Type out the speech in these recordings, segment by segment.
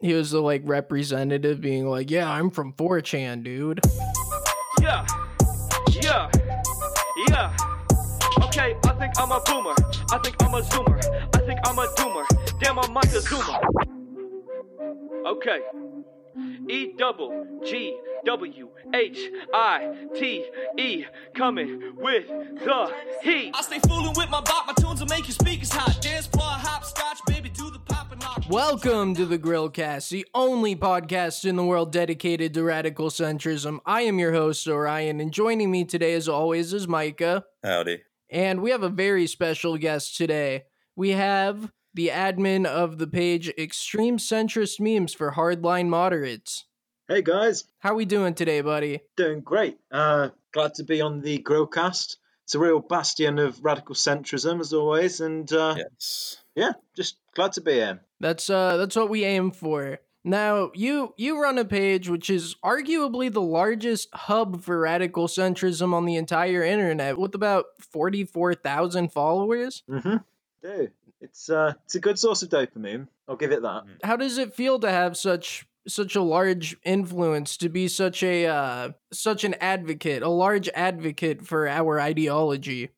he was the like representative being like, "Yeah, I'm from 4chan, dude." Yeah, yeah, yeah. Okay, I think I'm a boomer. I think I'm a zoomer. I think I'm a doomer. Damn, I'm Mike a zoomer. Okay. E double G W H I T E coming with the heat. I stay fooling with my bop, my tunes will make your speakers hot. Dance floor, hopscotch, baby, Welcome to the Grillcast, the only podcast in the world dedicated to radical centrism. I am your host, Orion, and joining me today, as always, is Micah. Howdy. And we have a very special guest today. We have the admin of the page Extreme Centrist Memes for Hardline Moderates. Hey guys, How we doing today, buddy? doing great. Uh, glad to be on the Grillcast. It's a real bastion of radical centrism as always, and uh, Yes. yeah, just glad to be here. That's uh that's what we aim for. Now, you you run a page which is arguably the largest hub for radical centrism on the entire internet with about 44,000 followers. Mm-hmm. Do it's uh, it's a good source of dopamine. I'll give it that. How does it feel to have such such a large influence to be such a uh such an advocate, a large advocate for our ideology?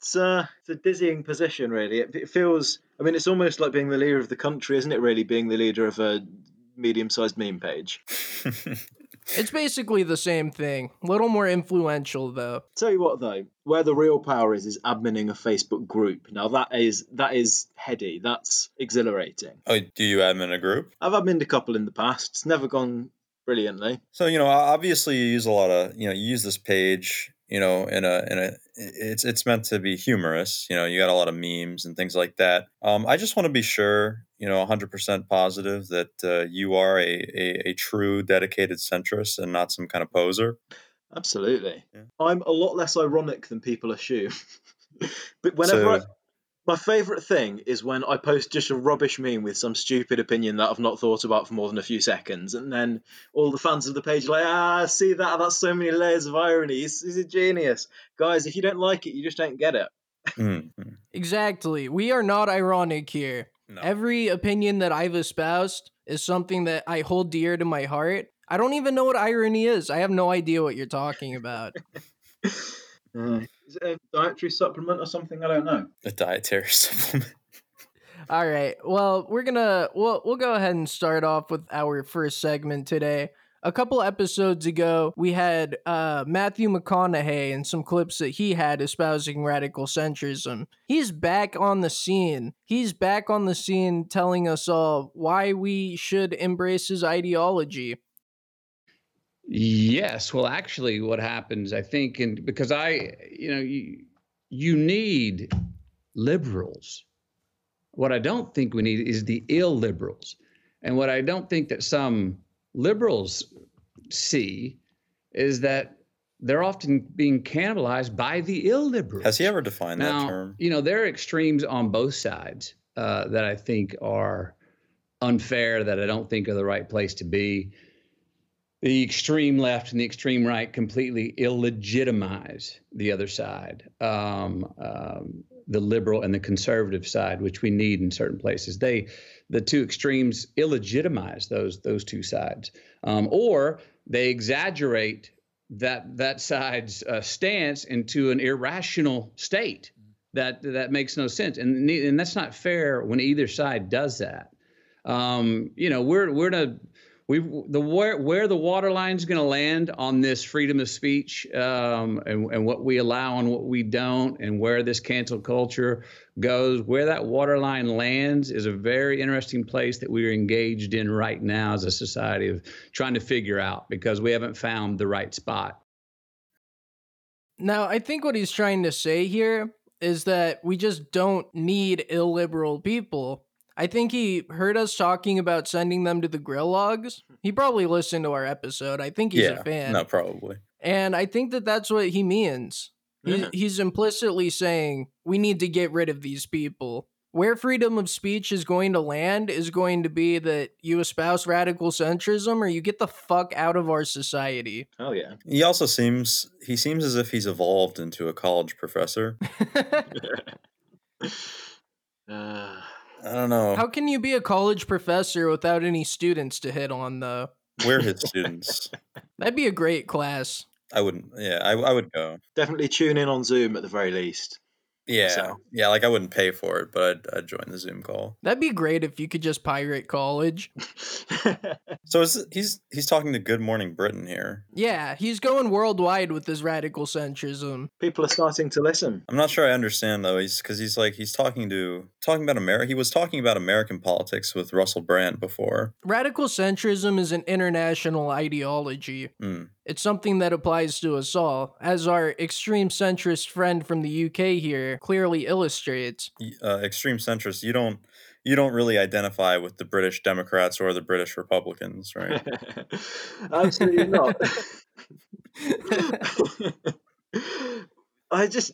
It's uh, it's a dizzying position, really. It, it feels. I mean, it's almost like being the leader of the country, isn't it? Really, being the leader of a medium-sized meme page. It's basically the same thing. A little more influential though. Tell you what, though, where the real power is is adminning a Facebook group. Now that is that is heady. That's exhilarating. oh, do you admin a group? I've adminned a couple in the past. It's never gone brilliantly. So you know, obviously, you use a lot of you know, you use this page. You know, in a in a, it's it's meant to be humorous. You know, you got a lot of memes and things like that. Um, I just want to be sure, you know, 100% positive that uh, you are a, a a true dedicated centrist and not some kind of poser. Absolutely. Yeah. I'm a lot less ironic than people assume. but whenever So- I, my favourite thing is when I post just a rubbish meme with some stupid opinion that I've not thought about for more than a few seconds, and then all the fans of the page are like, ah, see that? That's so many layers of irony. He's, he's a genius. Guys, if you don't like it, you just don't get it. Mhm. Exactly. We are not ironic here. No. Every opinion that I've espoused is something that I hold dear to my heart. I don't even know what irony is. I have no idea what you're talking about. Is it a dietary supplement or something? I don't know. a dietary supplement. All right. Well, we're going to we'll we'll go ahead and start off with our first segment today. A couple episodes ago, we had uh, Matthew McConaughey and some clips that he had espousing radical centrism. He's back on the scene. He's back on the scene telling us all why we should embrace his ideology. Yes. Well, actually, what happens, I think, and because I, you know, you, you need liberals. What I don't think we need is the illiberals. And what I don't think that some liberals see is that they're often being cannibalized by the illiberals. Has he ever defined that now, term? you know, there are extremes on both sides uh, that I think are unfair, that I don't think are the right place to be. The extreme left and the extreme right completely illegitimize the other side, um, um, the liberal and the conservative side, which we need in certain places. They, the two extremes, illegitimize those those two sides, um, or they exaggerate that that side's uh, stance into an irrational state that that makes no sense, and and that's not fair when either side does that. Um, you know, we're we're in a we the where where the water line's going to land on this freedom of speech um, and and what we allow and what we don't, and where this cancel culture goes, where that water line lands is a very interesting place that we are engaged in right now as a society of trying to figure out because we haven't found the right spot. Now, I think what he's trying to say here is that we just don't need illiberal people. I think he heard us talking about sending them to the grill logs. He probably listened to our episode. I think he's yeah. a fan. No, probably. And I think that that's what he means. He, Yeah. He's implicitly saying we need to get rid of these people. Where freedom of speech is going to land is going to be that you espouse radical centrism or you get the fuck out of our society. Oh yeah. He also seems he seems as if he's evolved into a college professor. uh, I don't know. How can you be a college professor without any students to hit on though? We're his students. That'd be a great class. I wouldn't. Yeah, I, I would go. Definitely tune in on Zoom at the very least. Yeah, So- yeah. Like I wouldn't pay for it, but I'd, I'd join the Zoom call. That'd be great if you could just pirate college. So is, he's he's talking to Good Morning Britain here. Yeah, he's going worldwide with his radical centrism. People are starting to listen. I'm not sure I understand though. He's because he's like he's talking to talking about America. He was talking about American politics with Russell Brand before. Radical centrism is an international ideology. Mm. It's something that applies to us all, as our extreme centrist friend from the UK here clearly illustrates. Uh, extreme centrist. You don't you don't really identify with the British Democrats or the British Republicans, right? Absolutely not. I just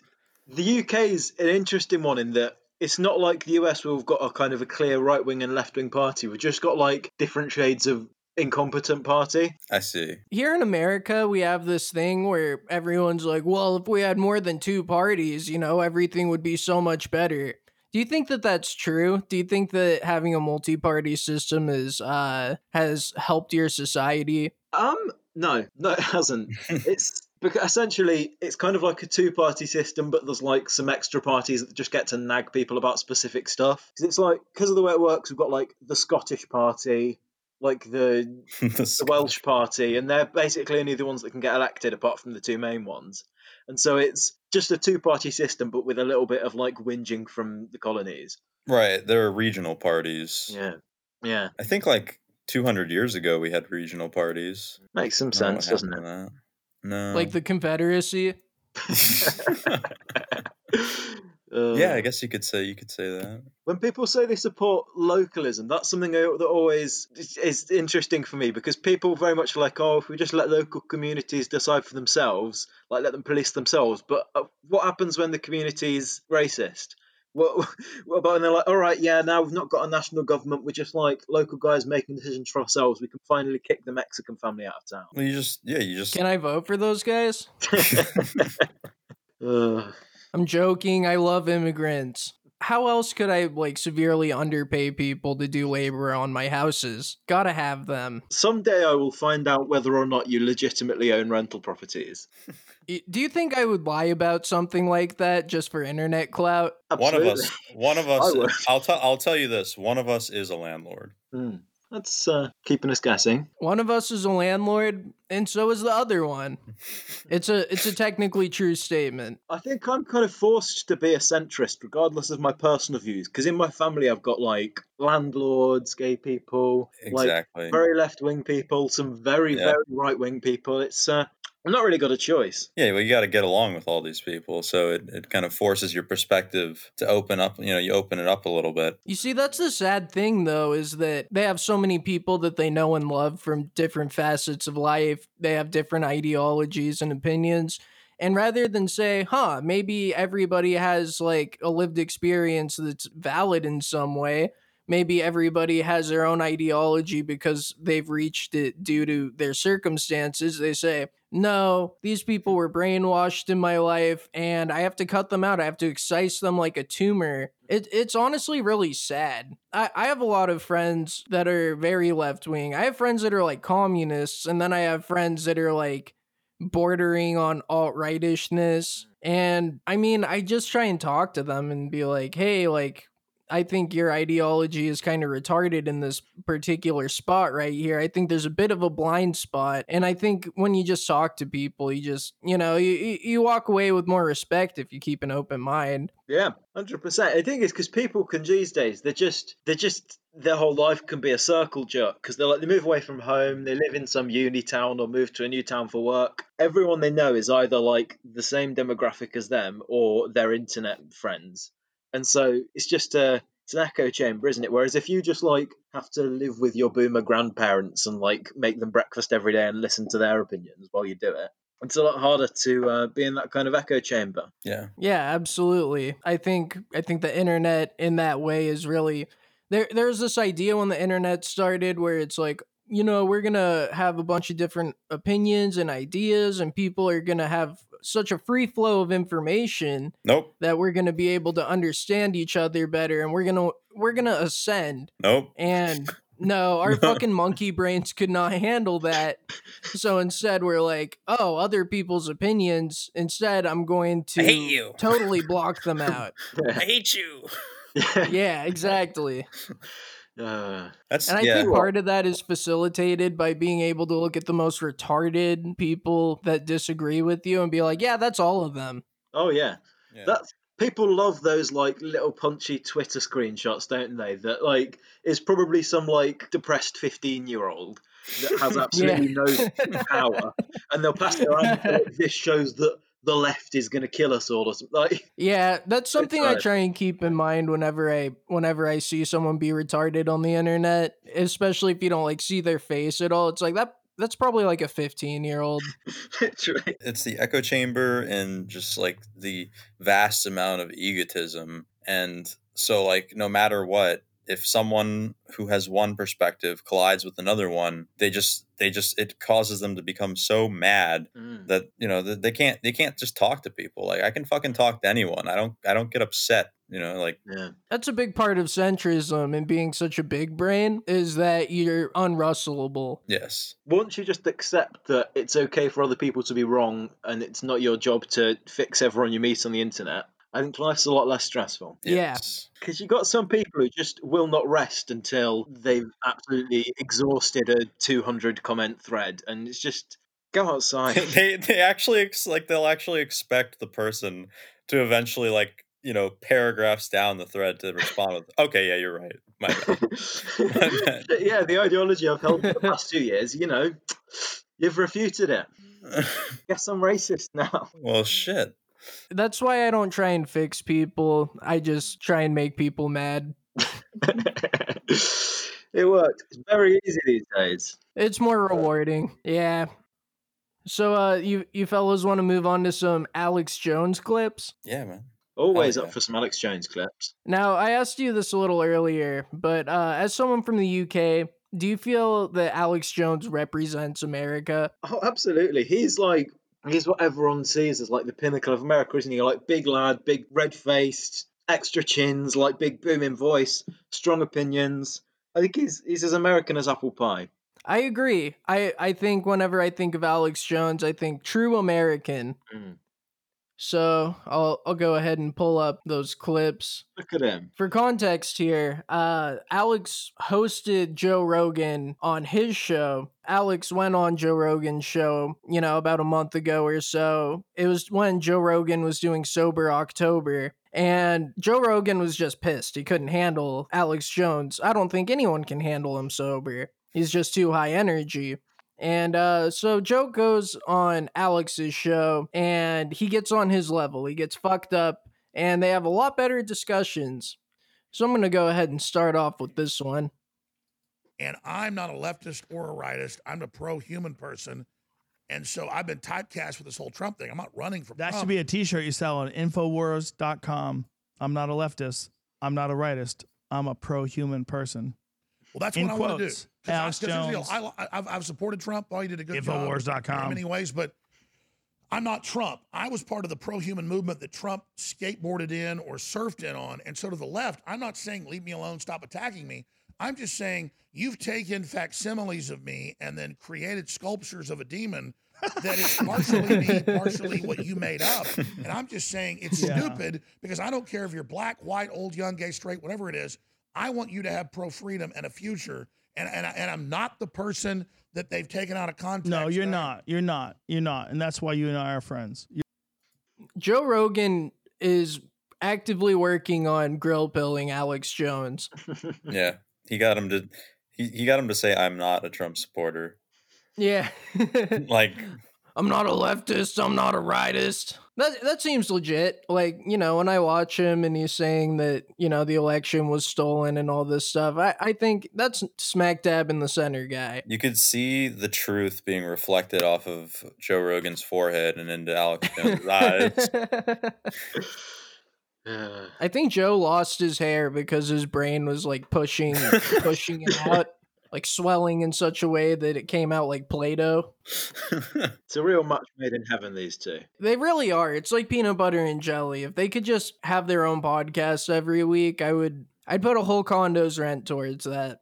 the UK is an interesting one in that it's not like the US where we've got a kind of a clear right wing and left wing party. We've just got like different shades of incompetent party. I see. Here in America, we have this thing where everyone's like, well, if we had more than two parties, you know, everything would be so much better. Do you think that that's true? Do you think that having a multi-party system is uh has helped your society? Um, no, no, it hasn't. it's because essentially it's kind of like a two-party system, but there's like some extra parties that just get to nag people about specific stuff. Because it's like because of the way it works, we've got like the Scottish Party, like the The the Welsh Party, and they're basically only the ones that can get elected apart from the two main ones. And so it's just a two-party system, but with a little bit of like whinging from the colonies. right. There are regional parties. Yeah, yeah, I think like 200 years ago we had regional parties. makes some I don't know what sense, doesn't it? that. No. Like the Confederacy? yeah, I Uh, guess you could say you could say that. when people say they support localism, that's something that always is- is interesting for me because people very much like, oh, if we just let local communities decide for themselves, like let them police themselves. But uh, what happens when the community is racist? What, what about when they're like, all right, yeah, now we've not got a national government, we're just like local guys making decisions for ourselves. We can finally kick the Mexican family out of town. Well, you just yeah, you just Can I vote for those guys? Ugh. I'm joking. I love immigrants. How else could I like severely underpay people to do labor on my houses? Gotta have them. Someday I will find out whether or not you legitimately own rental properties. Do you think I would lie about something like that just for internet clout? one of us one of us. I'll tell I'll tell you this, one of us is a landlord. Hmm. That's uh, keeping us guessing. One of us is a landlord, and so is the other one. It's a it's a technically true statement. I think I'm kind of forced to be a centrist, regardless of my personal views, because in my family I've got like landlords, gay people, like very left wing people, some very Yeah. very right wing people. It's uh, I've not really got a choice. yeah, well you gotta get along with all these people. So it, it kind of forces your perspective to open up, you know, you open it up a little bit. You see, that's the sad thing, though, is that they have so many people that they know and love from different facets of life. They have different ideologies and opinions. And rather than say, huh, maybe everybody has like a lived experience that's valid in some way, maybe everybody has their own ideology because they've reached it due to their circumstances, they say, no, these people were brainwashed in my life and I have to cut them out. I have to excise them like a tumor. It, it's honestly really sad. I, I have a lot of friends that are very left wing. I have friends that are like communists, and then I have friends that are like bordering on alt rightishness. And I mean, I just try and talk to them and be like, hey, like, I think your ideology is kind of retarded in this particular spot right here. I think there's a bit of a blind spot. And I think when you just talk to people, you just, you know, you, you walk away with more respect if you keep an open mind. Yeah, hundred percent. I think it's because people can these days. They're just they're just their whole life can be a circle jerk because they're like they move away from home, they live in some uni town or move to a new town for work. Everyone they know is either like the same demographic as them or their internet friends, and so it's just a it's an echo chamber, isn't it? Whereas if you just like have to live with your boomer grandparents and like make them breakfast every day and listen to their opinions while you do it, it's a lot harder to uh, be in that kind of echo chamber. Yeah. Yeah, absolutely. I think I think the internet in that way is really there there's this idea when the internet started where it's like, you know, we're going to have a bunch of different opinions and ideas and people are going to have such a free flow of information Nope. that we're going to be able to understand each other better and we're going to we're going to ascend Nope. and no our fucking monkey brains could not handle that so instead we're like oh other people's opinions instead i'm going to hate you. totally block them out I hate you. yeah exactly Uh, That's and i yeah. think part of that is facilitated by being able to look at the most retarded people that disagree with you and be like yeah that's all of them oh yeah. yeah. That's people love those like little punchy Twitter screenshots, don't they? That like is probably some like depressed fifteen year old that has absolutely no power, and they'll pass it around. like, this shows that the left is going to kill us all, or something. Like, Yeah, that's something I try and keep in mind whenever I whenever I see someone be retarded on the internet, especially if you don't like see their face at all. It's like that that's probably like a 15-year-old. literally. it's the echo chamber and just like the vast amount of egotism and so like no matter what if someone who has one perspective collides with another one they just they just it causes them to become so mad Mm. that you know they can't they can't just talk to people like i can fucking talk to anyone i don't i don't get upset you know like Yeah. That's a big part of centrism and being such a big brain is that you're unrustlable. yes Once you just accept that it's okay for other people to be wrong, and it's not your job to fix everyone you meet on the internet, I think life's a lot less stressful. Yeah. yes. Because you've got some people who just will not rest until they've absolutely exhausted a 200 comment thread, and it's just go outside. they they actually ex- like they'll actually expect the person to eventually like you know paragraphs down the thread to respond with okay yeah you're right my bad yeah, the ideology I've held for the past two years, you know, you've refuted it. Guess I'm racist now. well shit That's why I don't try and fix people. I just try and make people mad. it worked. It's very easy these days. It's more rewarding. Yeah. So uh you you fellas want to move on to some Alex Jones clips? yeah man Always yeah. up for some Alex Jones clips. Now, I asked you this a little earlier, but uh as someone from the UK, do you feel that Alex Jones represents America? Oh, absolutely. He's like he's what everyone sees as like the pinnacle of America, isn't he? Like big lad, big red faced, extra chins, like big booming voice, strong opinions. I think he's he's as American as apple pie. I agree. I I think whenever I think of Alex Jones, I think true American. Mm. So, I'll I'll go ahead and pull up those clips. Look at him. For context here, uh, Alex hosted Joe Rogan on his show. Alex went on Joe Rogan's show, you know, about a month ago or so. It was when Joe Rogan was doing Sober October. And Joe Rogan was just pissed. He couldn't handle Alex Jones. I don't think anyone can handle him sober. He's just too high energy. And uh, so Joe goes on Alex's show and he gets on his level. He gets fucked up and they have a lot better discussions. So I'm going to go ahead and start off with this one. and I'm not a leftist or a rightist. I'm a pro-human person, and so I've been typecast with this whole Trump thing. I'm not running for That Trump. should be a T-shirt you sell on Infowars.com. I'm not a leftist. I'm not a rightist. I'm a pro-human person. Well, that's in what I want to do. quotes, I- Alex here's the deal. Jones. I, have I've supported Trump. Oh, he did a good job Infowars.com. in many ways, but I'm not Trump. I was part of the pro-human movement that Trump skateboarded in or surfed in on, and so to the left. I'm not saying leave me alone, stop attacking me. I'm just saying you've taken facsimiles of me and then created sculptures of a demon that is partially me, partially what you made up. And I'm just saying it's Yeah. stupid because I don't care if you're black, white, old, young, gay, straight, whatever it is. I want you to have pro freedom and a future. And and, I, and I'm not the person that they've taken out of context. No, you're that not. You're not. You're not. And that's why you and I are friends. You- Joe Rogan is actively working on grill pilling Alex Jones. yeah he got him to he, he got him to say i'm not a trump supporter Yeah. like I'm not a leftist. I'm not a rightist. That that seems legit. Like you know, when I watch him and he's saying that you know the election was stolen and all this stuff, I I think that's smack dab in the center guy. you could see the truth being reflected off of joe rogan's forehead and into alex jones' eyes I think Joe lost his hair because his brain was like pushing pushing it out. Like swelling in such a way that it came out like Play-Doh. It's a real match made in heaven, these two. They really are. It's like peanut butter and jelly. If they could just have their own podcast every week, I would I'd put a whole condo's rent towards that.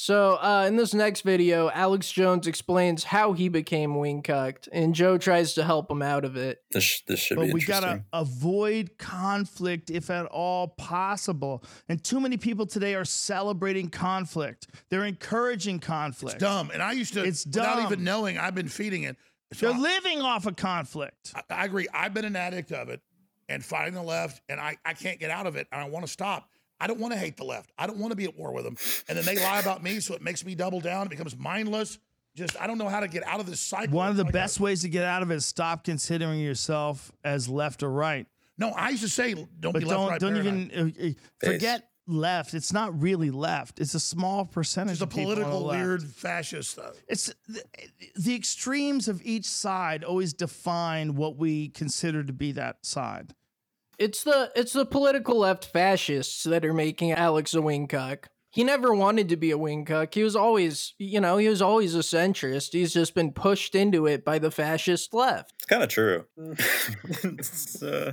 So, uh, in this next video, Alex Jones explains how he became wing cucked, and Joe tries to help him out of it. this this should but be we gotta avoid conflict if at all possible. And too many people today are celebrating conflict. They're encouraging conflict. It's dumb. And I used to, It's dumb, without even knowing, I've been feeding it. So They're living off of conflict. I, I agree. I've been an addict of it and fighting the left, and I, I can't get out of it, and I want to stop. I don't want to hate the left. I don't want to be at war with them. And then they lie about me, so it makes me double down. It becomes mindless. Just, I don't know how to get out of this cycle. One of the Like, I- best ways to get out of it is stop considering yourself as left or right. No, I used to say, don't But be left, don't right, don't paradigm. even uh, uh, forget left. It's not really left. It's a small percentage It's a of on the political, left. weird fascist stuff. It's the, the extremes of each side always define what we consider to be that side. It's the it's the political left fascists that are making Alex a wing cuck. He never wanted to be a wing cuck. He was always, you know, he was always a centrist. He's just been pushed into it by the fascist left. It's kind of true. It's, uh, yeah,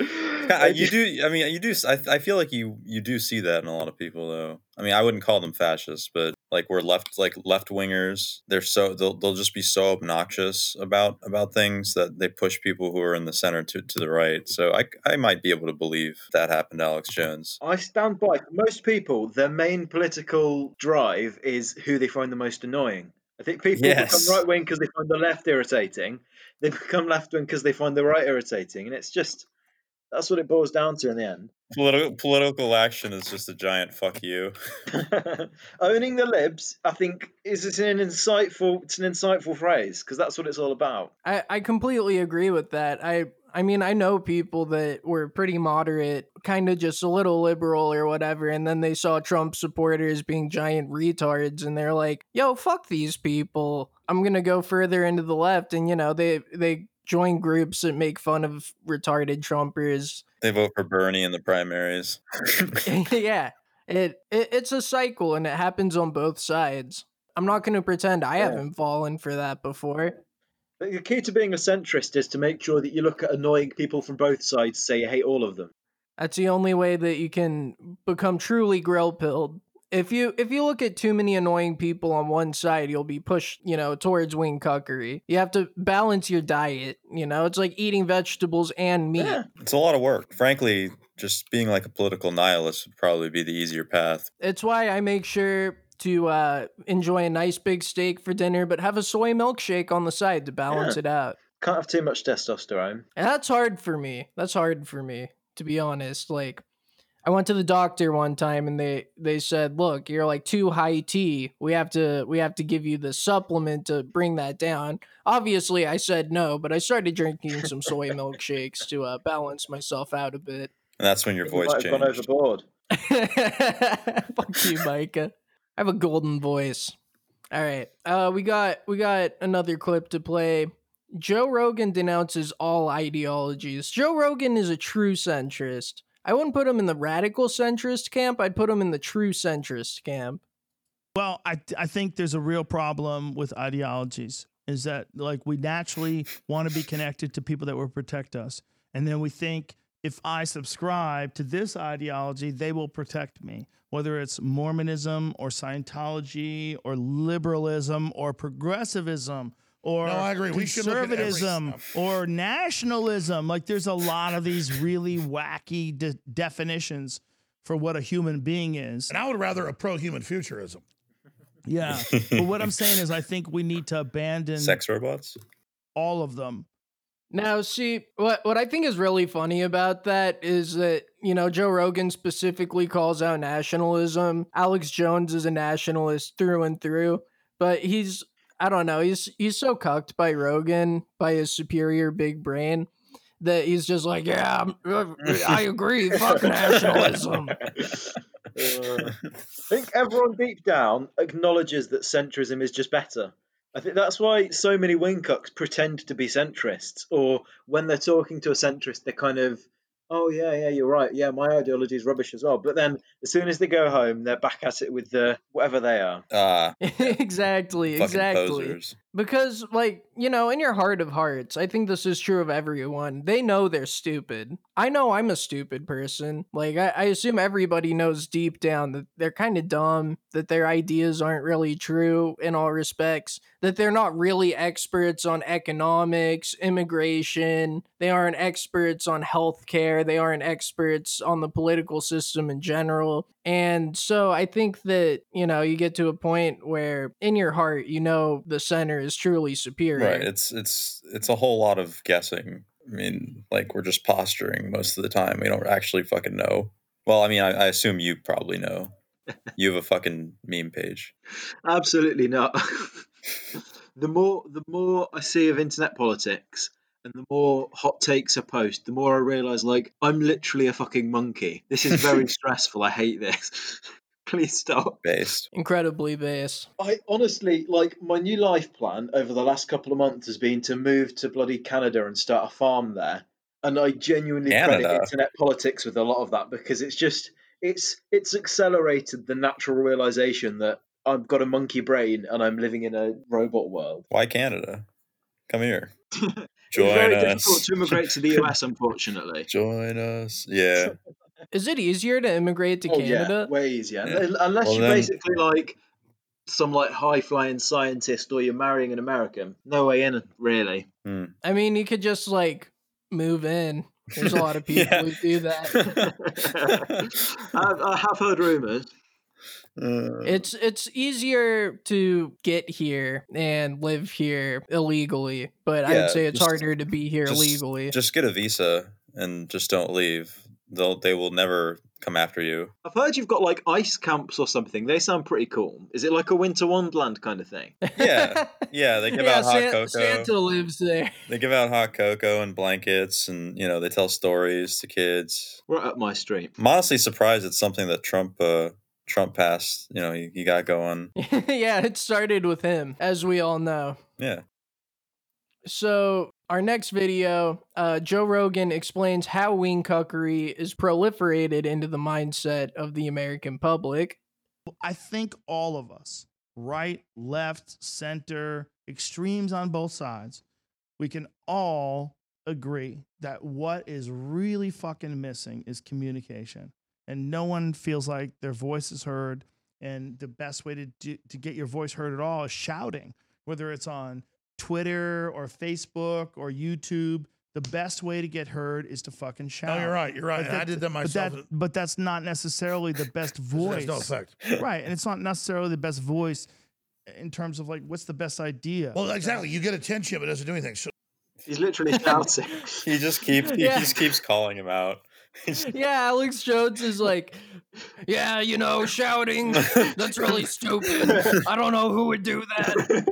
you do. I mean, you do. I, I feel like you you do see that in a lot of people, though. I mean, I wouldn't call them fascists, but like we're left like left wingers. They're so they'll they'll just be so obnoxious about about things that they push people who are in the center to to the right. So I I might be able to believe that happened to Alex Jones. I stand by. Most people, their main political drive is who they find the most annoying. I think people Yes. become right wing because they find the left irritating. They become left wing because they find the right irritating, and it's just that's what it boils down to in the end. Political political action is just a giant fuck you. Owning the libs, I think, is it's an insightful. It's an insightful phrase because that's what it's all about. I, I completely agree with that. I I mean I know people that were pretty moderate, kind of just a little liberal or whatever, and then they saw Trump supporters being giant retards, and they're like, "Yo, fuck these people. I'm gonna go further into the left," and you know they they join groups that make fun of retarded Trumpers. They vote for Bernie in the primaries. yeah, it, it it's a cycle, and it happens on both sides. I'm not gonna pretend I Yeah. haven't fallen for that before. The key to being a centrist is to make sure that you look at annoying people from both sides, say you hate all of them. That's the only way that you can become truly grill pilled. If you if you look at too many annoying people on one side, you'll be pushed, you know, towards wing cuckery. You have to balance your diet. You know, it's like eating vegetables and meat. Yeah. It's a lot of work. Frankly, just being like a political nihilist would probably be the easier path. It's why I make sure to uh, enjoy a nice big steak for dinner, but have a soy milkshake on the side to balance Yeah. it out. Can't have too much testosterone. And that's hard for me. That's hard for me, to be honest. Like I went to the doctor one time and they they said, "Look, you're like too high T. We have to we have to give you the supplement to bring that down." Obviously, I said no, but I started drinking some soy milkshakes to uh, balance myself out a bit. And that's when your You voice might have gone changed. overboard. Fuck you, Micah. I have a golden voice. All right. Uh we got we got another clip to play. Joe Rogan denounces all ideologies. Joe Rogan is a true centrist. I wouldn't put him in the radical centrist camp. I'd put him in the true centrist camp. Well, I I think there's a real problem with ideologies. Is that like we naturally want to be connected to people that will protect us, and then we think if I subscribe to this ideology, they will protect me. Whether it's Mormonism or Scientology or liberalism or progressivism or No, I agree. We should look at every conservatism or nationalism. Like there's a lot of these really wacky de- definitions for what a human being is. And I would rather a pro human futurism. Yeah. but what I'm saying is, I think we need to abandon Sex robots? all of them. Now, see, what what I think is really funny about that is that, you know, Joe Rogan specifically calls out nationalism. Alex Jones is a nationalist through and through, but he's I don't know, he's he's so cucked by Rogan, by his superior big brain that he's just like, yeah, I'm- I agree, fuck nationalism. Uh, I think everyone deep down acknowledges that centrism is just better. I think that's why so many wingcocks pretend to be centrists, or when they're talking to a centrist, they're kind of Oh yeah, yeah, you're right. Yeah, my ideology is rubbish as well. But then as soon as they go home, they're back at it with the whatever they are. Ah, exactly, exactly. posers. Because, like, you know, in your heart of hearts, I think this is true of everyone. They know they're stupid. I know I'm a stupid person. Like, I, I assume everybody knows deep down that they're kind of dumb, that their ideas aren't really true in all respects, that they're not really experts on economics, immigration, they aren't experts on healthcare, they aren't experts on the political system in general. And so I think that, you know, you get to a point where in your heart, you know, the center is truly superior. Right. It's it's it's a whole lot of guessing. I mean, like we're just posturing most of the time. We don't actually fucking know. Well, I mean, I, I assume you probably know. You have a fucking meme page. Absolutely not. the more the more I see of internet politics and the more hot takes I post, the more I realise like I'm literally a fucking monkey. This is very stressful. I hate this. Please stop. Based. Incredibly base. I honestly like my new life plan over the last couple of months has been to move to bloody Canada and start a farm there. And I genuinely credit internet politics with a lot of that because it's just it's it's accelerated the natural realization that I've got a monkey brain and I'm living in a robot world. Why Canada? Come here. it's Join very us. difficult to immigrate to the US, unfortunately. Join us. Yeah. Is it easier to immigrate to Oh Canada? yeah, way easier. Yeah. Unless Well, you're then- basically like some like high flying scientist or you're marrying an American. No way in, really. Hmm. I mean, you could just like move in. There's a lot of people Yeah. who do that. I, I have heard rumors. Uh, It's it's easier to get here and live here illegally, but I'd say it's just- harder to be here just- legally. just get a visa and just don't leave. They'll they will never come after you. I've heard you've got like ice camps or something. They sound pretty cool. Is it like a winter wonderland kind of thing? Yeah. Yeah, they give yeah, out hot San- cocoa. Santa lives there. They give out hot cocoa and blankets, and you know they tell stories to kids. Right up my street. I'm honestly surprised it's something that Trump uh, Trump passed. You know, he, he got going. yeah, it started with him, as we all know. Yeah. So, our next video, uh, Joe Rogan explains how wing cuckery is proliferated into the mindset of the American public. I think all of us, right, left, center, extremes on both sides, we can all agree that what is really fucking missing is communication. And no one feels like their voice is heard. And the best way to, do, to get your voice heard at all is shouting, whether it's on Twitter or Facebook or YouTube. The best way to get heard is to fucking shout. No, you're right. You're right. But I did that but myself. that- but that's not necessarily the best voice has no effect. right and it's not necessarily the best voice in terms of like what's the best idea Well, exactly. You get attention, but it doesn't do anything. So He's literally shouting. He just keeps he Yeah. just keeps calling him out. Yeah, Alex Jones is like, yeah, you know, shouting, that's really stupid. I don't know who would do that.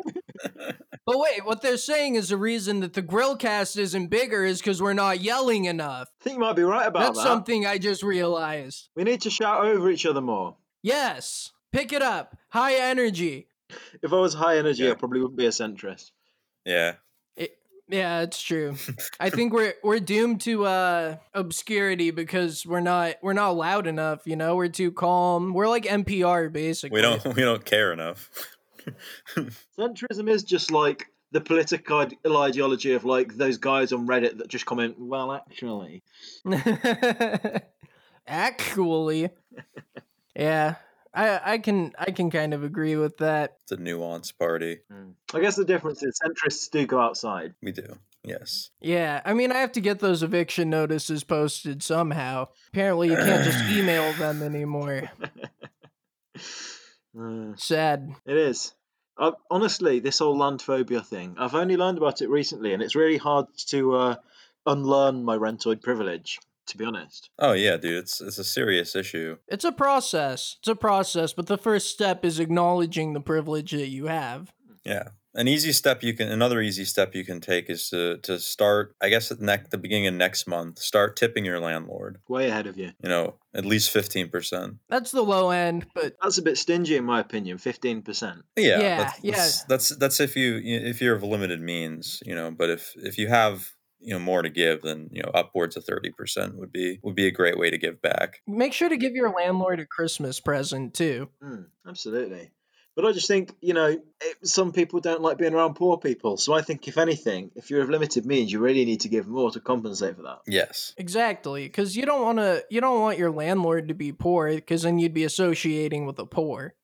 But wait, what they're saying is the reason that the grill cast isn't bigger is because we're not yelling enough. I think you might be right about that. That's that. something I just realized. We need to shout over each other more. Yes, pick it up. High energy. If I was high energy, Yeah. I probably wouldn't be a centrist. Yeah. It, yeah, it's true. I think we're we're doomed to uh obscurity because we're not we're not loud enough, you know? We're too calm. We're like NPR basically. We don't we don't care enough. Centrism is just like the political ideology of like those guys on Reddit that just comment, well, actually. Actually. yeah. I I can I can kind of agree with that. It's a nuance party. I guess the difference is centrists do go outside. We do. Yes. Yeah, I mean I have to get those eviction notices posted somehow. Apparently you can't just email them anymore. Uh, Sad. it is. I, honestly, this whole land phobia thing, I've only learned about it recently, and it's really hard to uh, unlearn my rentoid privilege, to be honest. Oh yeah, dude. It's it's a serious issue. It's a process. It's a process, but the first step is acknowledging the privilege that you have. Yeah. An easy step you can another easy step you can take is to to start I guess at neck the beginning of next month, start tipping your landlord. Way ahead of you. You know, at least fifteen percent. That's the low end, but That's a bit stingy, in my opinion. Fifteen percent. Yeah, Yeah, that's, yeah. That's, that's that's if you if you're of limited means, you know. But if if you have you know more to give than you know upwards of 30% would be would be a great way to give back Make sure to give your landlord a Christmas present too. Mm, absolutely. But I just think, you know, it, some people don't like being around poor people. So I think, if anything, if you're of limited means, you really need to give more to compensate for that. yes Exactly, because you don't want to. You don't want your landlord to be poor, because then you'd be associating with the poor.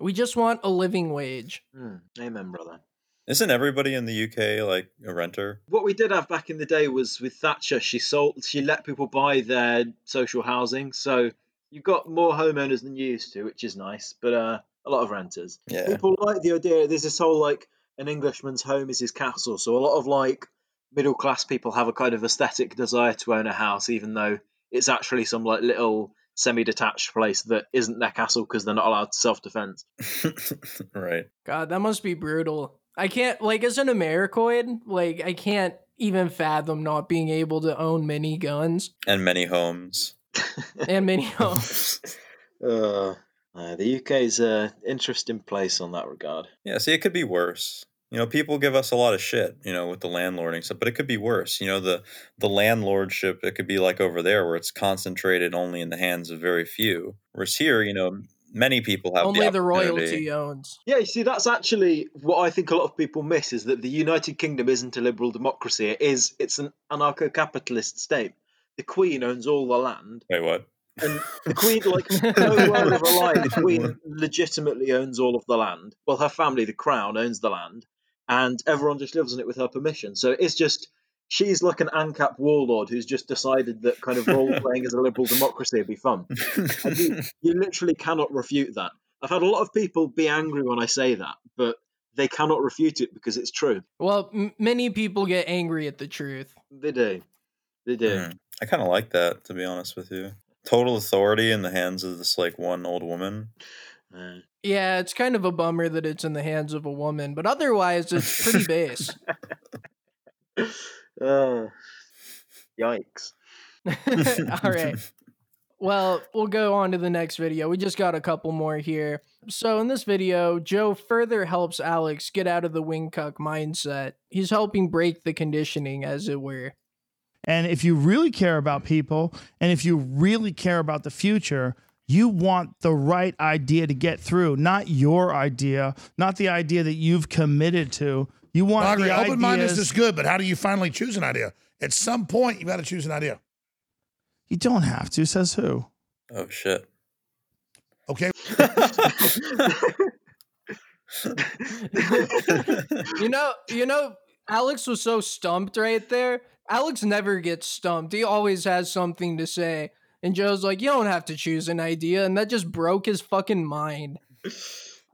We just want a living wage. Mm, amen, brother. Isn't everybody in the uk like a renter What we did have back in the day was with Thatcher, she sold, she let people buy their social housing. So you've got more homeowners than you used to, which is nice, but uh, a lot of renters. yeah People like the idea. There's this whole like an Englishman's home is his castle. So a lot of like middle class people have a kind of aesthetic desire to own a house, even though it's actually some like little semi-detached place that isn't their castle because they're not allowed self-defense. right God, that must be brutal. I can't like as an Americoid, like I can't even fathom not being able to own many guns and many homes and many homes. Uh, uh, the UK is a interesting place on that regard. Yeah, see, it could be worse. You know, people give us a lot of shit, you know, with the landlording stuff, but it could be worse. You know, the the landlordship, it could be like over there where it's concentrated only in the hands of very few. Whereas here, you know, many people have Only the, the royalty owns. Yeah, you see, that's actually what I think a lot of people miss is that the United Kingdom isn't a liberal democracy. It is. It's an anarcho-capitalist state. The Queen owns all the land, Wait, what? and the Queen, like no word of a lie, the Queen legitimately owns all of the land. Well, her family, the Crown, owns the land, and everyone just lives on it with her permission. So it's just she's like an ANCAP warlord who's just decided that kind of role playing as a liberal democracy would be fun. And you, you literally cannot refute that. I've had a lot of people be angry when I say that, but they cannot refute it because it's true. Well, m- many people get angry at the truth. They do. They do. Mm. I kind of like that, to be honest with you. Total authority in the hands of this like one old woman. Uh, Yeah, it's kind of a bummer that it's in the hands of a woman, but otherwise it's pretty base. uh, yikes. All right. Well, we'll go on to the next video. We just got a couple more here. So, in this video, Joe further helps Alex get out of the wing cuck mindset. He's helping break the conditioning, as it were. And if you really care about people and if you really care about the future, you want the right idea to get through, not your idea, not the idea that you've committed to. You want I the Open mindedness ideas- is good, but how do you finally choose an idea? At some point, you got to choose an idea. You don't have to, says who? Oh shit. Okay. you know, you know, Alex was so stumped right there. Alex never gets stumped. He always has something to say. And Joe's like, you don't have to choose an idea. And that just broke his fucking mind.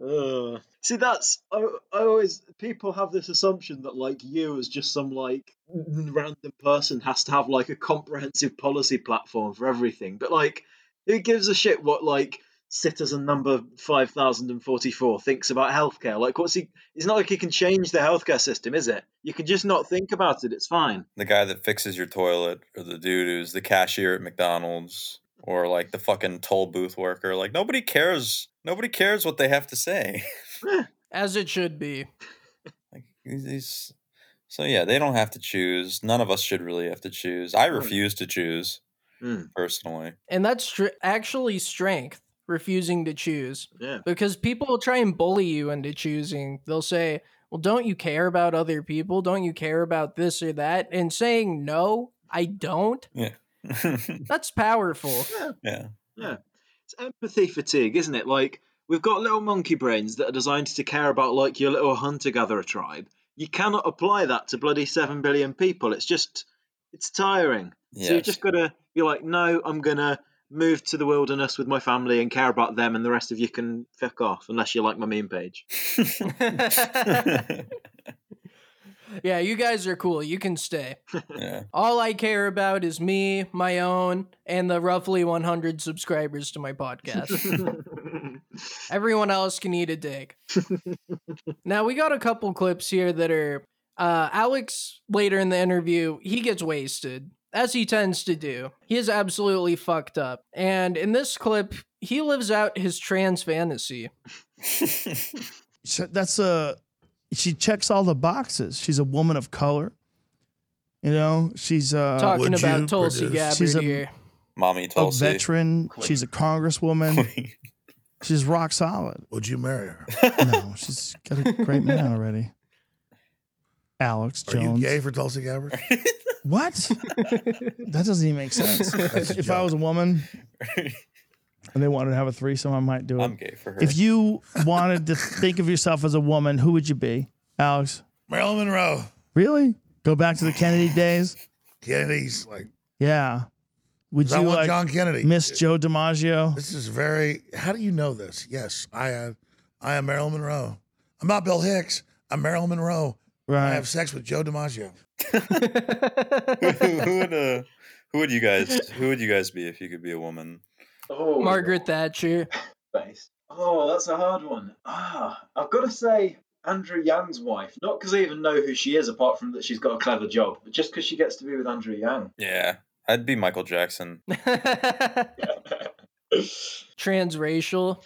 Uh, see, that's I, I always people have this assumption that like you as just some like random person has to have like a comprehensive policy platform for everything. But like, who gives a shit what like citizen number five thousand and forty four thinks about healthcare? Like, what's he? It's not like he can change the healthcare system, is it? You can just not think about it. It's fine. the guy that fixes your toilet, or the dude who's the cashier at McDonald's, or like the fucking toll booth worker. Like nobody cares. Nobody cares what they have to say. As it should be. like these, these. So yeah, they don't have to choose. None of us should really have to choose. I refuse to choose Mm, personally. And that's str- actually strength, refusing to choose. yeah. Because people will try and bully you into choosing. They'll say, well, don't you care about other people? Don't you care about this or that? And saying, no, I don't, yeah. that's powerful. Yeah. Yeah. It's empathy fatigue, isn't it? Like we've got little monkey brains that are designed to care about like your little hunter gatherer tribe. You cannot apply that to bloody seven billion people. It's just it's tiring. So you Yes. just gotta be like, no, I'm gonna move to the wilderness with my family and care about them, and the rest of you can fuck off unless you like my meme page. yeah, you guys are cool. You can stay. yeah. All I care about is me, my own, and the roughly 100 subscribers to my podcast. Everyone else can eat a dick. now, we got a couple clips here that are. Uh, Alex, later in the interview, he gets wasted, as he tends to do. He is absolutely fucked up. And in this clip, he lives out his trans fantasy. So that's a she checks all the boxes. She's a woman of color. You know, she's uh, Talking would you about Tulsi Gabbard She's a- here. Mommy Tulsi, a Tulsi. veteran. She's a congresswoman. She's rock solid. Would you marry her? No, she's got a great man already. Alex Are you gay for Tulsi Gabbard? What? that doesn't even make sense. That's a if I was a woman and they wanted to have a threesome, I might do it. I'm gay for her. If you wanted to think of yourself as a woman, who would you be, Alex? Marilyn Monroe. Really? Go back to the Kennedy days? Kennedy's like, Yeah. Would 'cause I you want like John Kennedy. Miss Joe DiMaggio? This is very. How do you know this? Yes, I am. I am Marilyn Monroe. I'm not Bill Hicks. I'm Marilyn Monroe. Right. I have sex with Joe DiMaggio. who, who would uh, who would you guys who would you guys be if you could be a woman? Oh, Margaret Thatcher. face. Oh, that's a hard one. Ah, I've got to say Andrew Yang's wife. Not because I even know who she is, apart from that she's got a clever job, but just because she gets to be with Andrew Yang. Yeah, I'd be Michael Jackson. Transracial.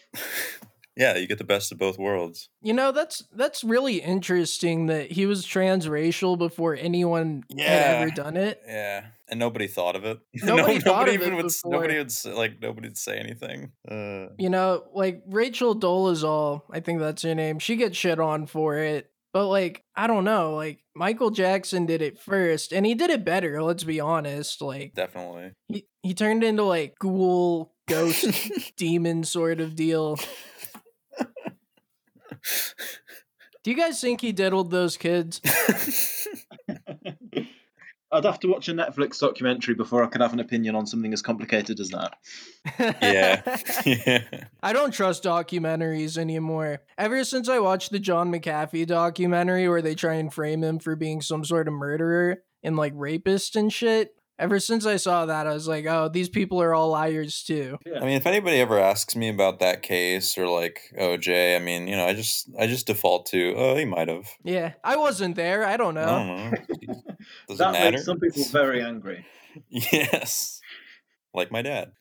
Yeah, you get the best of both worlds. You know, that's that's really interesting that he was transracial before anyone had ever done it. Yeah, and nobody thought of it. Nobody thought of even it would. before. Nobody would say, like nobody would say anything. Uh, You know, like Rachel Dolezal, I think that's her name. She gets shit on for it. But like, I don't know, like Michael Jackson did it first and he did it better, let's be honest. Like definitely. he, he turned into like ghoul ghost demon sort of deal. Do you guys think he diddled those kids? I'd have to watch a Netflix documentary before I could have an opinion on something as complicated as that. yeah, yeah. I don't trust documentaries anymore. Ever since I watched the John McAfee documentary where they try and frame him for being some sort of murderer and like rapist and shit, ever since I saw that, I was like, oh, these people are all liars too. I mean, if anybody ever asks me about that case or like OJ, I mean, you know, I just I just default to oh, he might have. Yeah, I wasn't there. I don't know. I don't know. Does that it matter? makes some people very angry. Yes, like my dad.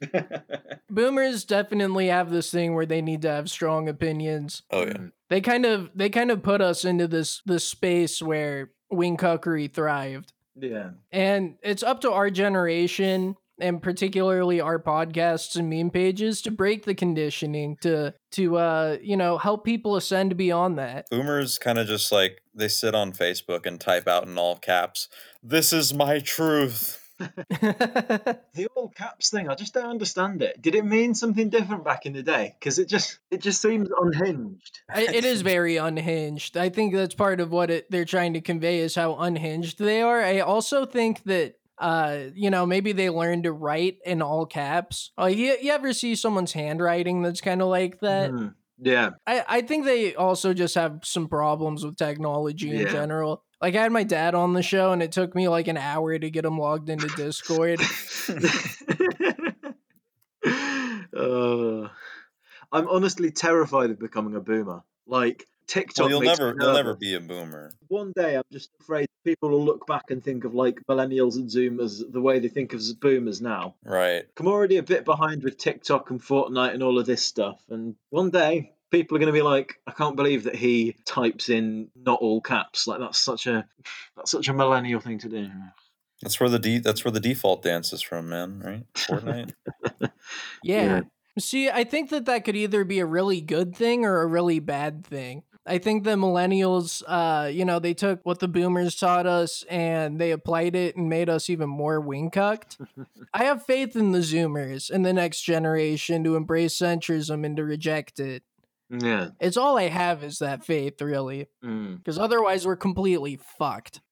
Boomers definitely have this thing where they need to have strong opinions. Oh yeah. Mm. They kind of they kind of put us into this this space where wing cuckery thrived. Yeah. And it's up to our generation and particularly our podcasts and meme pages to break the conditioning to to uh you know help people ascend beyond that. Boomers kind of just like they sit on Facebook and type out in all caps, "This is my truth." The all caps thing, I just don't understand it. Did it mean something different back in the day? Because it just it just seems unhinged. I- it is very unhinged. I think that's part of what it, they're trying to convey is how unhinged they are. I also think that uh you know maybe they learned to write in all caps. Like you, you ever see someone's handwriting that's kind of like that? Hmm. Yeah. I, I think they also just have some problems with technology in general. Like I had my dad on the show and it took me like an hour to get him logged into Discord. uh, I'm honestly terrified of becoming a boomer. Like TikTok. Well, you'll makes never me you'll never be a boomer. One day, I'm just afraid people will look back and think of like millennials and Zoomers the way they think of boomers now. Right. I'm already a bit behind with TikTok and Fortnite and all of this stuff. And one day, people are going to be like, "I can't believe that he types in not all caps. Like that's such a that's such a millennial thing to do." That's where the de- that's where the default dance is from, man. Right? Fortnite. Yeah. Yeah. See, I think that that could either be a really good thing or a really bad thing. I think the millennials, uh, you know, they took what the boomers taught us and they applied it and made us even more wing cucked. I have faith in the Zoomers and the next generation to embrace centrism and to reject it. Yeah. It's all I have is that faith, really, Mm. because otherwise we're completely fucked.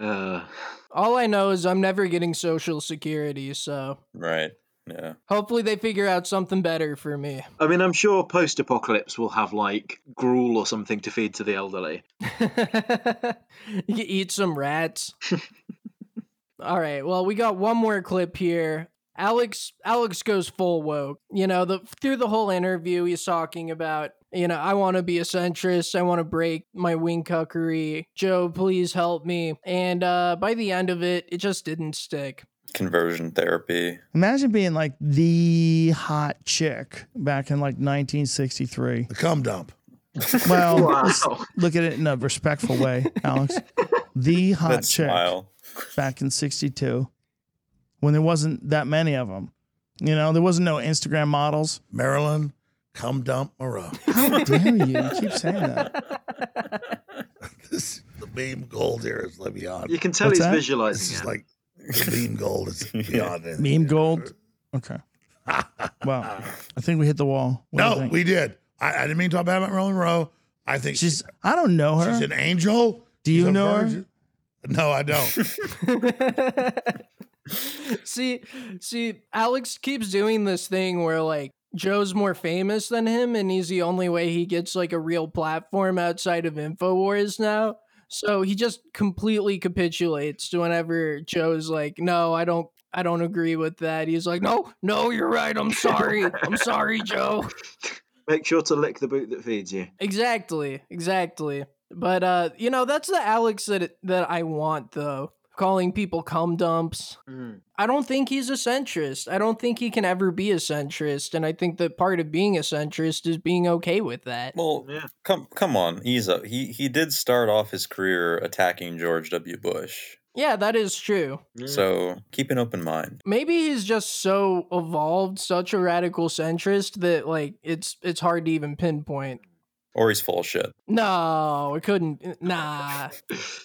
Uh, All I know is I'm never getting Social Security, so right. Yeah. hopefully they figure out something better for me. I mean, I'm sure post-apocalypse will have like gruel or something to feed to the elderly. you eat some rats. All right. Well, we got one more clip here. Alex Alex goes full woke. You know, the through the whole interview he's talking about, you know, I want to be a centrist. I want to break my wing cuckery. Joe, please help me. And uh by the end of it, it just didn't stick. Conversion therapy. Imagine being like the hot chick back in like 1963. The cum dump. Well, Wow. look at it in a respectful way, Alex. the hot That chick smile. back in 62 when there wasn't that many of them. You know, there wasn't no Instagram models. Marilyn, cum dump Monroe. How dare you? You keep saying that. this, the meme gold here is beyond. You can tell What's he's that? This visualizing is it. like the meme gold is beyond it. Meme gold. Okay. Wow. I think we hit the wall. What do you No, think? we did. I, I didn't mean to talk bad about Marilyn Monroe. I think She's. I don't know her. she's an angel. Do you She's a know her? virgin. No, I don't. see, see, Alex keeps doing this thing where like Joe's more famous than him, and he's the only way he gets like a real platform outside of Infowars now. So he just completely capitulates to whenever Joe's like, "No, I don't, I don't agree with that." He's like, "No, no, you're right. I'm sorry. I'm sorry, Joe." Make sure to lick the boot that feeds you. Exactly, exactly. But uh, you know, that's the Alex that that I want though. Calling people cum dumps. Mm. I don't think he's a centrist. I don't think he can ever be a centrist, and I think that part of being a centrist is being okay with that. Well, Yeah. come come on, he's a he he did start off his career attacking George W. Bush. Yeah, that is true. So keep an open mind. Maybe he's just so evolved, such a radical centrist that like it's it's hard to even pinpoint. Or he's full of shit. No, it couldn't. Nah,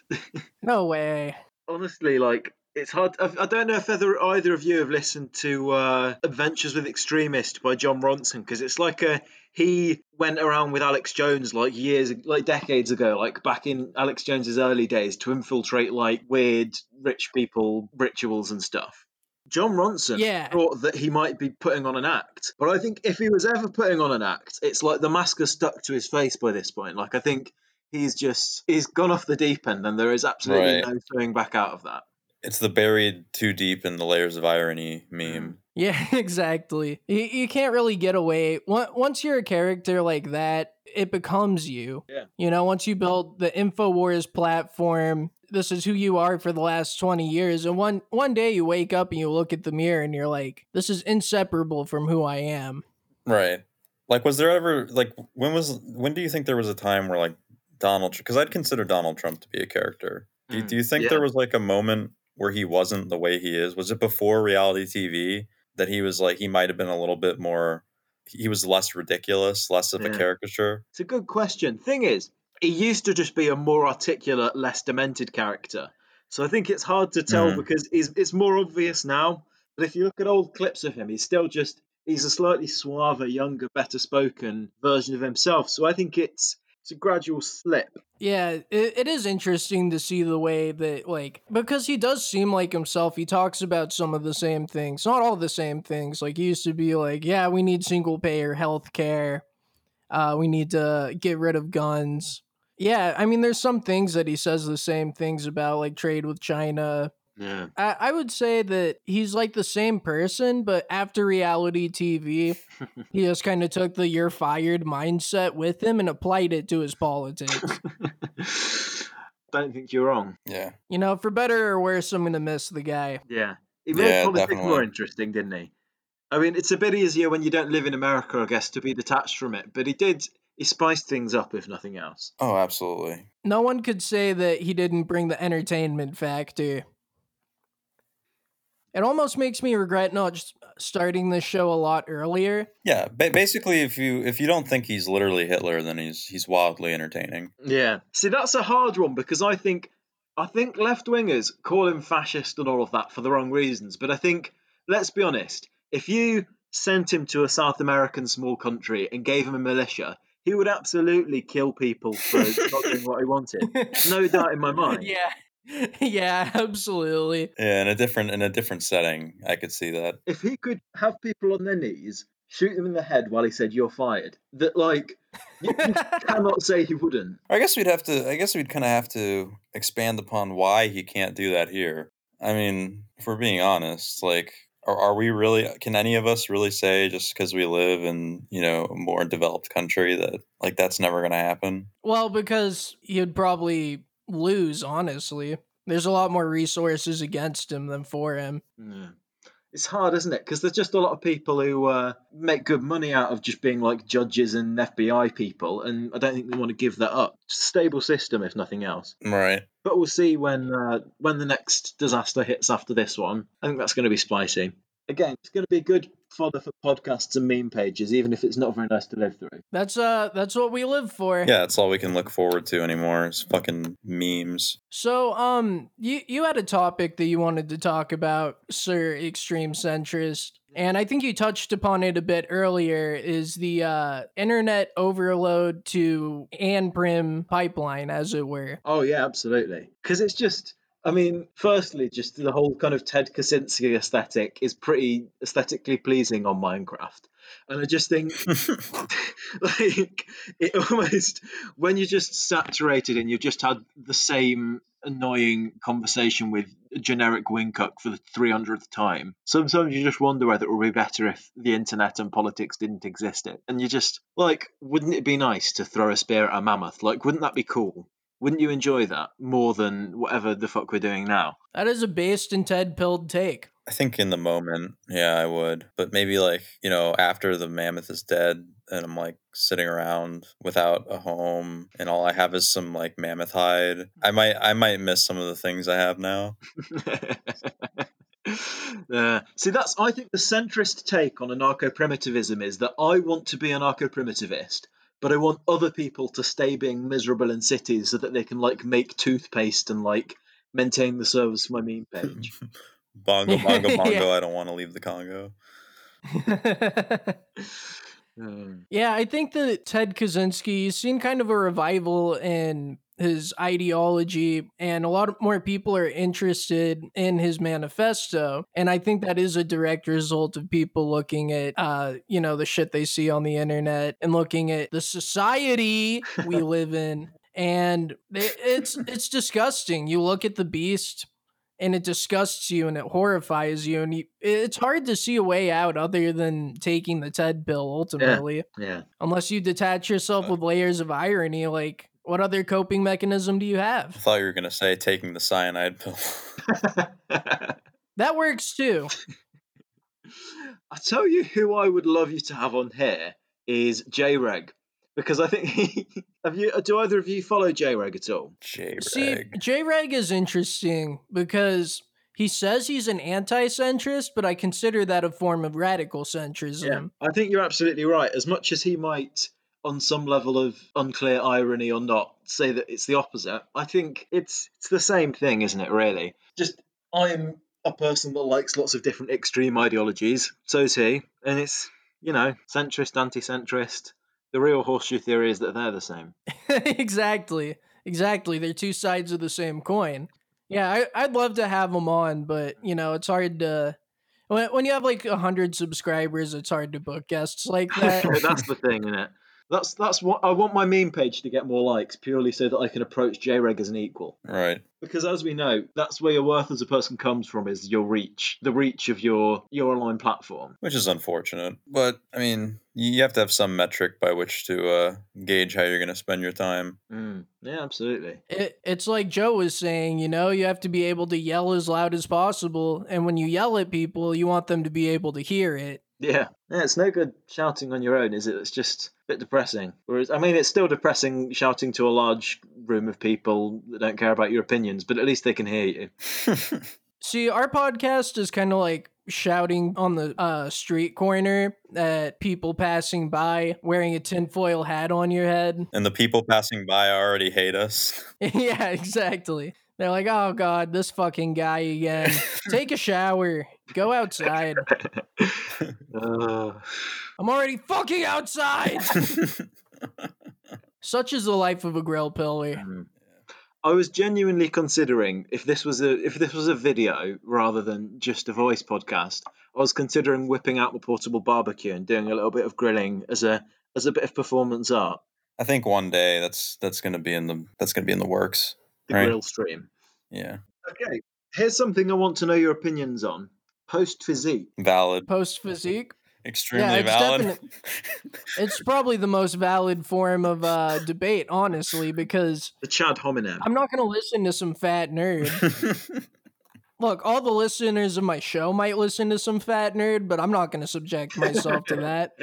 no way. Honestly, like it's hard. I, don't know if either either of you have listened to uh, Adventures with Extremist by Jon Ronson because it's like a he went around with Alex Jones like years, like decades ago, like back in Alex Jones's early days to infiltrate like weird rich people rituals and stuff. Jon Ronson Yeah. thought that he might be putting on an act, but I think if he was ever putting on an act, it's like the mask has stuck to his face by this point. Like I think he's just he's gone off the deep end, and there is absolutely Right. no going back out of that. It's the buried too deep in the layers of irony meme. Mm. Yeah, exactly. You, you can't really get away. Once once you're a character like that, it becomes you. Yeah. You know, once you build the InfoWars platform, this is who you are for the last 20 years. And one one day you wake up and you look at the mirror and you're like, this is inseparable from who I am. Right. Like, was there ever like when was when do you think there was a time where like Donald? Because I'd consider Donald Trump to be a character. Do, you Mm, do you think yeah. there was like a moment where he wasn't the way he is? Was it before reality TV that he was like he might have been a little bit more? He was less ridiculous, less of a caricature. It's a good question. Thing is, he used to just be a more articulate, less demented character. So I think it's hard to tell Mhm. because he's, it's more obvious now. But if you look at old clips of him, he's still just he's a slightly suaver, younger, better spoken version of himself. So I think it's it's a gradual slip. Yeah, it, it is interesting to see the way that, like, because he does seem like himself. He talks about some of the same things, not all the same things. Like, he used to be like, yeah, we need single payer health care. Uh, we need to get rid of guns. Yeah, I mean, there's some things that he says the same things about, like trade with China. Yeah. I, I would say that he's like the same person, but after reality TV, he just kind of took the you're fired mindset with him and applied it to his politics. Don't think you're wrong. Yeah. You know, for better or worse, I'm gonna miss the guy. Yeah. He made Yeah, politics more interesting, didn't he? I mean, it's a bit easier when you don't live in America, I guess, to be detached from it. But he did. He spiced things up, if nothing else. Oh, absolutely. No one could say that he didn't bring the entertainment factor. It almost makes me regret not just starting this show a lot earlier. Yeah. Ba- basically, if you if you don't think he's literally Hitler, then he's he's wildly entertaining. Yeah. See, that's a hard one because I think I think left wingers call him fascist and all of that for the wrong reasons. But I think, let's be honest, if you sent him to a South American small country and gave him a militia, he would absolutely kill people for not doing what he wanted. No doubt in my mind. yeah. Yeah, absolutely. Yeah, in a different in a different setting, I could see that. If he could have people on their knees, shoot them in the head while he said you're fired, that like you, you cannot say he wouldn't. I guess we'd have to. I guess we'd kind of have to expand upon why he can't do that here. I mean, if we're being honest, like, are, are we really? Uh, can any of us really say just because we live in you know a more developed country that like that's never going to happen? Well, because you'd probably lose, honestly. There's a lot more resources against him than for him. Yeah. It's hard, isn't it? Because there's just a lot of people who uh, make good money out of just being like judges and FBI people, and I don't think they want to give that up. Stable system, if nothing else. Right. But we'll see when uh, when the next disaster hits after this one. I think that's going to be spicy. Again, it's going to be good fodder for podcasts and meme pages, even if it's not very nice to live through. That's uh that's what we live for. Yeah, that's all we can look forward to anymore is fucking memes. So, um, you you had a topic that you wanted to talk about, Sir Extreme Centrist, and I think you touched upon it a bit earlier. Is the uh, internet overload to Anprim pipeline, as it were? Oh yeah, absolutely. Because it's just, I mean, firstly, just the whole kind of Ted Kaczynski aesthetic is pretty aesthetically pleasing on Minecraft, and I just think, like, it almost when you're just saturated and you've just had the same annoying conversation with a generic wing cuck for the 300th time. Sometimes you just wonder whether it would be better if the internet and politics didn't exist. It and you just like, wouldn't it be nice to throw a spear at a mammoth? Like, wouldn't that be cool? Wouldn't you enjoy that more than whatever the fuck we're doing now? That is a based and Ted pilled take. I think in the moment, yeah, I would. But maybe like, you know, after the mammoth is dead and I'm like sitting around without a home and all I have is some like mammoth hide, I might I might miss some of the things I have now. Uh, see, that's I think the centrist take on anarcho-primitivism is that I want to be anarcho-primitivist, but I want other people to stay being miserable in cities so that they can like make toothpaste and like maintain the service for my meme page. bongo bongo Yeah. bongo, I don't want to leave the Congo. Um, Yeah, I think that Ted Kaczynski has seen kind of a revival in his ideology, and a lot more people are interested in his manifesto. And I think that is a direct result of people looking at, uh, you know, the shit they see on the internet and looking at the society we live in. And it's it's disgusting. You look at the beast and it disgusts you and it horrifies you and you, it's hard to see a way out other than taking the ted pill ultimately yeah. unless you detach yourself with layers of irony like what other coping mechanism do you have? I thought you were gonna say taking the cyanide pill. that works too I tell you who I would love you to have on here is J Reg. Because I think he, have you do either of you follow J Reg at all? J Reg. see Reg. j-reg is interesting because he says he's an anti-centrist but i consider that a form of radical centrism I think you're absolutely right. As much as he might, on some level of unclear irony or not, say that it's the opposite, I think it's it's the same thing, isn't it? Really, just I'm a person that likes lots of different extreme ideologies. So is he, and it's you know centrist, anti-centrist. The real horseshoe theory is that they're the same. exactly. Exactly. They're two sides of the same coin. Yeah, I, I'd love to have them on, but you know, it's hard to when, when you have like a hundred subscribers, it's hard to book guests like that. that's the thing, isn't it? That's that's what I want my meme page to get more likes purely so that I can approach JReg as an equal. Right. Because as we know, that's where your worth as a person comes from is your reach, the reach of your your online platform. Which is unfortunate. But I mean, you have to have some metric by which to uh, gauge how you're gonna spend your time. Mm, yeah, absolutely. It, it's like Joe was saying, you know, you have to be able to yell as loud as possible, and when you yell at people, you want them to be able to hear it. Yeah. Yeah, it's no good shouting on your own, is it? It's just a bit depressing. Whereas, I mean, it's still depressing shouting to a large room of people that don't care about your opinions, but at least they can hear you. See, our podcast is kind of like shouting on the uh, street corner at people passing by wearing a tinfoil hat on your head. and the people passing by already hate us. yeah, exactly. They're like, oh god, this fucking guy again. Take a shower. Go outside. Uh, I'm already fucking outside. Such is the life of a grill pillar. Mm. I was genuinely considering if this was a if this was a video rather than just a voice podcast. I was considering whipping out the portable barbecue and doing a little bit of grilling as a as a bit of performance art. I think one day that's that's gonna be in the that's gonna be in the works. The Right. grill stream. Yeah. Okay. Here's something I want to know your opinions on. Post physique. Valid. Post physique. Extremely it's valid. It's probably the most valid form of uh, debate, honestly, because The Chad hominem. I'm not going to listen to some fat nerd. look, all the listeners of my show might listen to some fat nerd, but I'm not going to subject myself to that.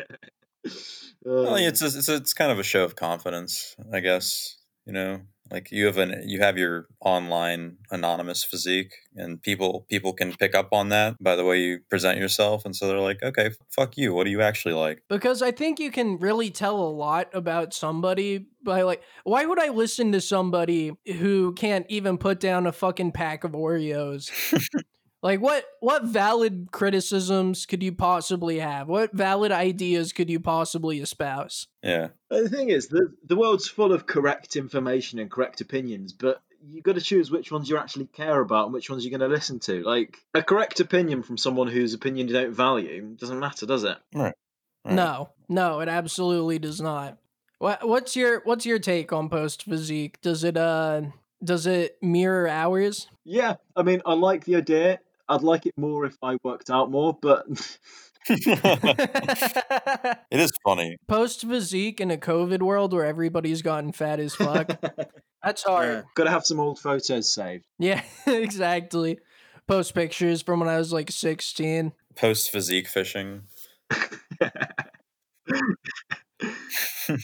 Well, Uh, it's, it's it's kind of a show of confidence, I guess. You know, like you have an you have your online anonymous physique, and people people can pick up on that by the way you present yourself, and so they're like, okay, fuck you. What do you actually like? Because I think you can really tell a lot about somebody by like, why would I listen to somebody who can't even put down a fucking pack of Oreos? like what what valid criticisms could you possibly have? What valid ideas could you possibly espouse? Yeah, the thing is, the the world's full of correct information and correct opinions, but you've got to choose which ones you actually care about and which ones you're going to listen to. Like a correct opinion from someone whose opinion you don't value doesn't matter, does it? Right. No, no, it absolutely does not. What what's your what's your take on post physique? Does it uh does it mirror ours? Yeah, I mean, I like the idea. I'd like it more if I worked out more, but it is funny. post physique in a COVID world where everybody's gotten fat as fuck. That's hard. got to have some old photos saved. Yeah, exactly. Post pictures from when I was like 16. Post physique fishing.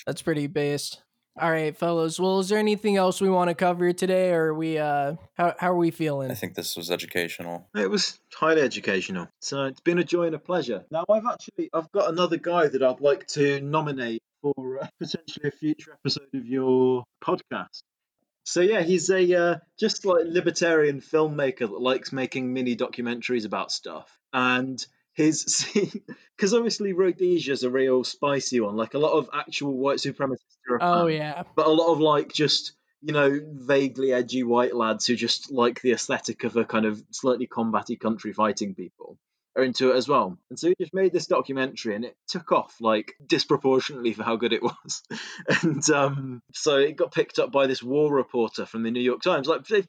That's pretty based. All right, fellows. Well, is there anything else we want to cover today or are we uh how how are we feeling? I think this was educational. It was highly educational. So it's been a joy and a pleasure. Now I've actually I've got another guy that I'd like to nominate for uh, potentially a future episode of your podcast. So yeah, he's a uh, just like libertarian filmmaker that likes making mini documentaries about stuff. And his scene because obviously Rhodesia's a real spicy one. Like a lot of actual white supremacists are Oh fan yeah. but a lot of like just you know vaguely edgy white lads who just like the aesthetic of a kind of slightly combaty country fighting people are into it as well and so he just made this documentary and it took off like disproportionately for how good it was and um so it got picked up by this war reporter from the new york times like they-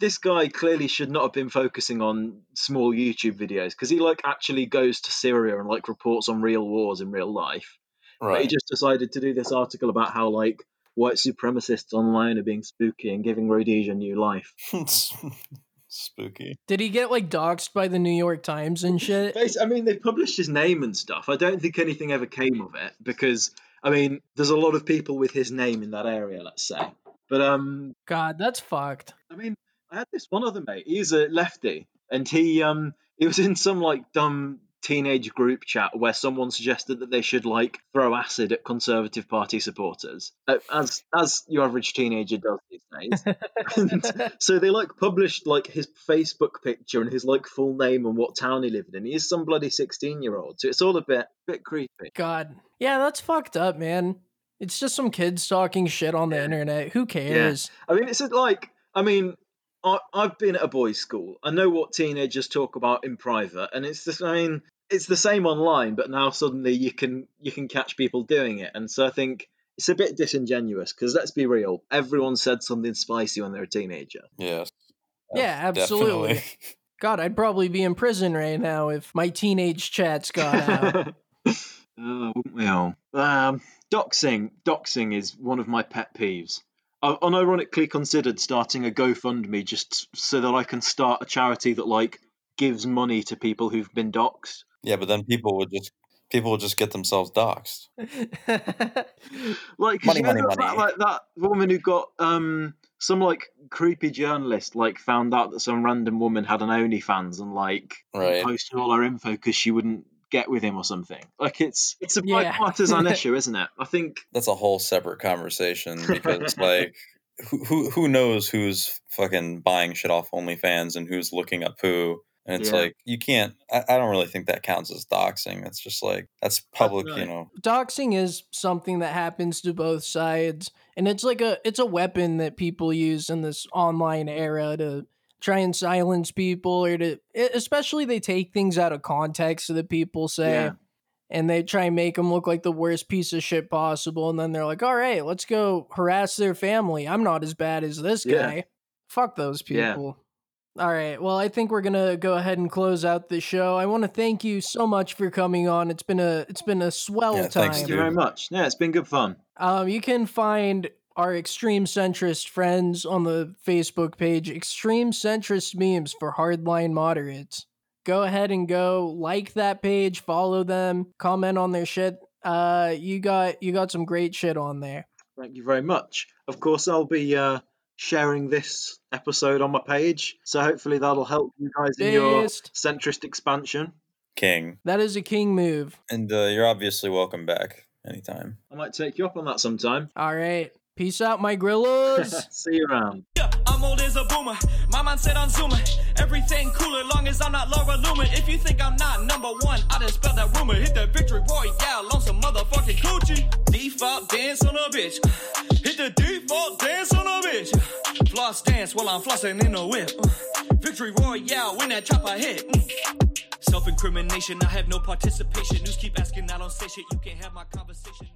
this guy clearly should not have been focusing on small youtube videos because he like actually goes to syria and like reports on real wars in real life but he just decided to do this article about how like white supremacists online are being spooky and giving Rhodesia new life. Spooky. Did he get like doxxed by the New York Times and shit? I mean, they published his name and stuff. I don't think anything ever came of it because I mean, there's a lot of people with his name in that area, let's say. But um, God, that's fucked. I mean, I had this one other mate. He's a lefty, and he um he was in some like dumb teenage group chat where someone suggested that they should like throw acid at Conservative Party supporters, as as your average teenager does these days. and so they like published like his Facebook picture and his like full name and what town he lived in. He's some bloody sixteen year old, so it's all a bit bit creepy. God. Yeah, that's fucked up, man. It's just some kids talking shit on the Yeah. internet. Who cares? I mean, it's like, I mean, I, I've been at a boys' school. I know what teenagers talk about in private, and it's just, I mean, it's the same online, but now suddenly you can you can catch people doing it, and so I think it's a bit disingenuous because let's be real, everyone said something spicy when they're a teenager. Yes. Yeah, absolutely. Definitely. God, I'd probably be in prison right now if my teenage chats got out. oh, wouldn't? Um, doxing, doxing is one of my pet peeves. I unironically considered starting a GoFundMe just so that I can start a charity that like gives money to people who've been doxxed. Yeah, but then people would just people would just get themselves doxxed. Like, Money, you know money, that, money. like that woman who got um some like creepy journalist like found out that some random woman had an OnlyFans and like Right. posted all her info because she wouldn't get with him or something. Like it's it's a Yeah. bipartisan issue, isn't it? I think That's a whole separate conversation because like who who who knows who's fucking buying shit off OnlyFans and who's looking up who. And it's Yeah. like you can't. I, I don't really think that counts as doxing. It's just like that's public, you right. know. Doxing is something that happens to both sides, and it's like a it's a weapon that people use in this online era to try and silence people or to especially they take things out of context that people say Yeah. and they try and make them look like the worst piece of shit possible and then they're like all right let's go harass their family i'm not as bad as this Yeah. guy fuck those Yeah. people all right well i think we're gonna go ahead and close out the show i want to thank you so much for coming on it's been a it's been a swell Yeah, time thanks, thank you very much. Yeah, it's been good fun. um, you can find our extreme centrist friends on the Facebook page, Extreme Centrist Memes for Hardline Moderates. Go ahead and go like that page, follow them, comment on their shit. Uh, you got you got some great shit on there. Thank you very much. Of course, I'll be uh, sharing this episode on my page, so hopefully that'll help you guys in your centrist expansion. King. That is a king move. And uh, you're obviously welcome back anytime. I might take you up on that sometime. All right. Peace out, my grillos. See you around. Yeah, I'm old as a boomer. My mind said I'm zoomer. Everything cooler, long as I'm not Laura Loomer. If you think I'm not number one, I done spelled that rumor. Hit that victory royale on some motherfucking coochie. Default dance on a bitch. Hit the default dance on a bitch. Floss dance while I'm flossing in a whip. Uh, victory royale when that chopper hit. Mm. Self incrimination, I have no participation. News keep asking, I don't say shit. You can't have my conversation.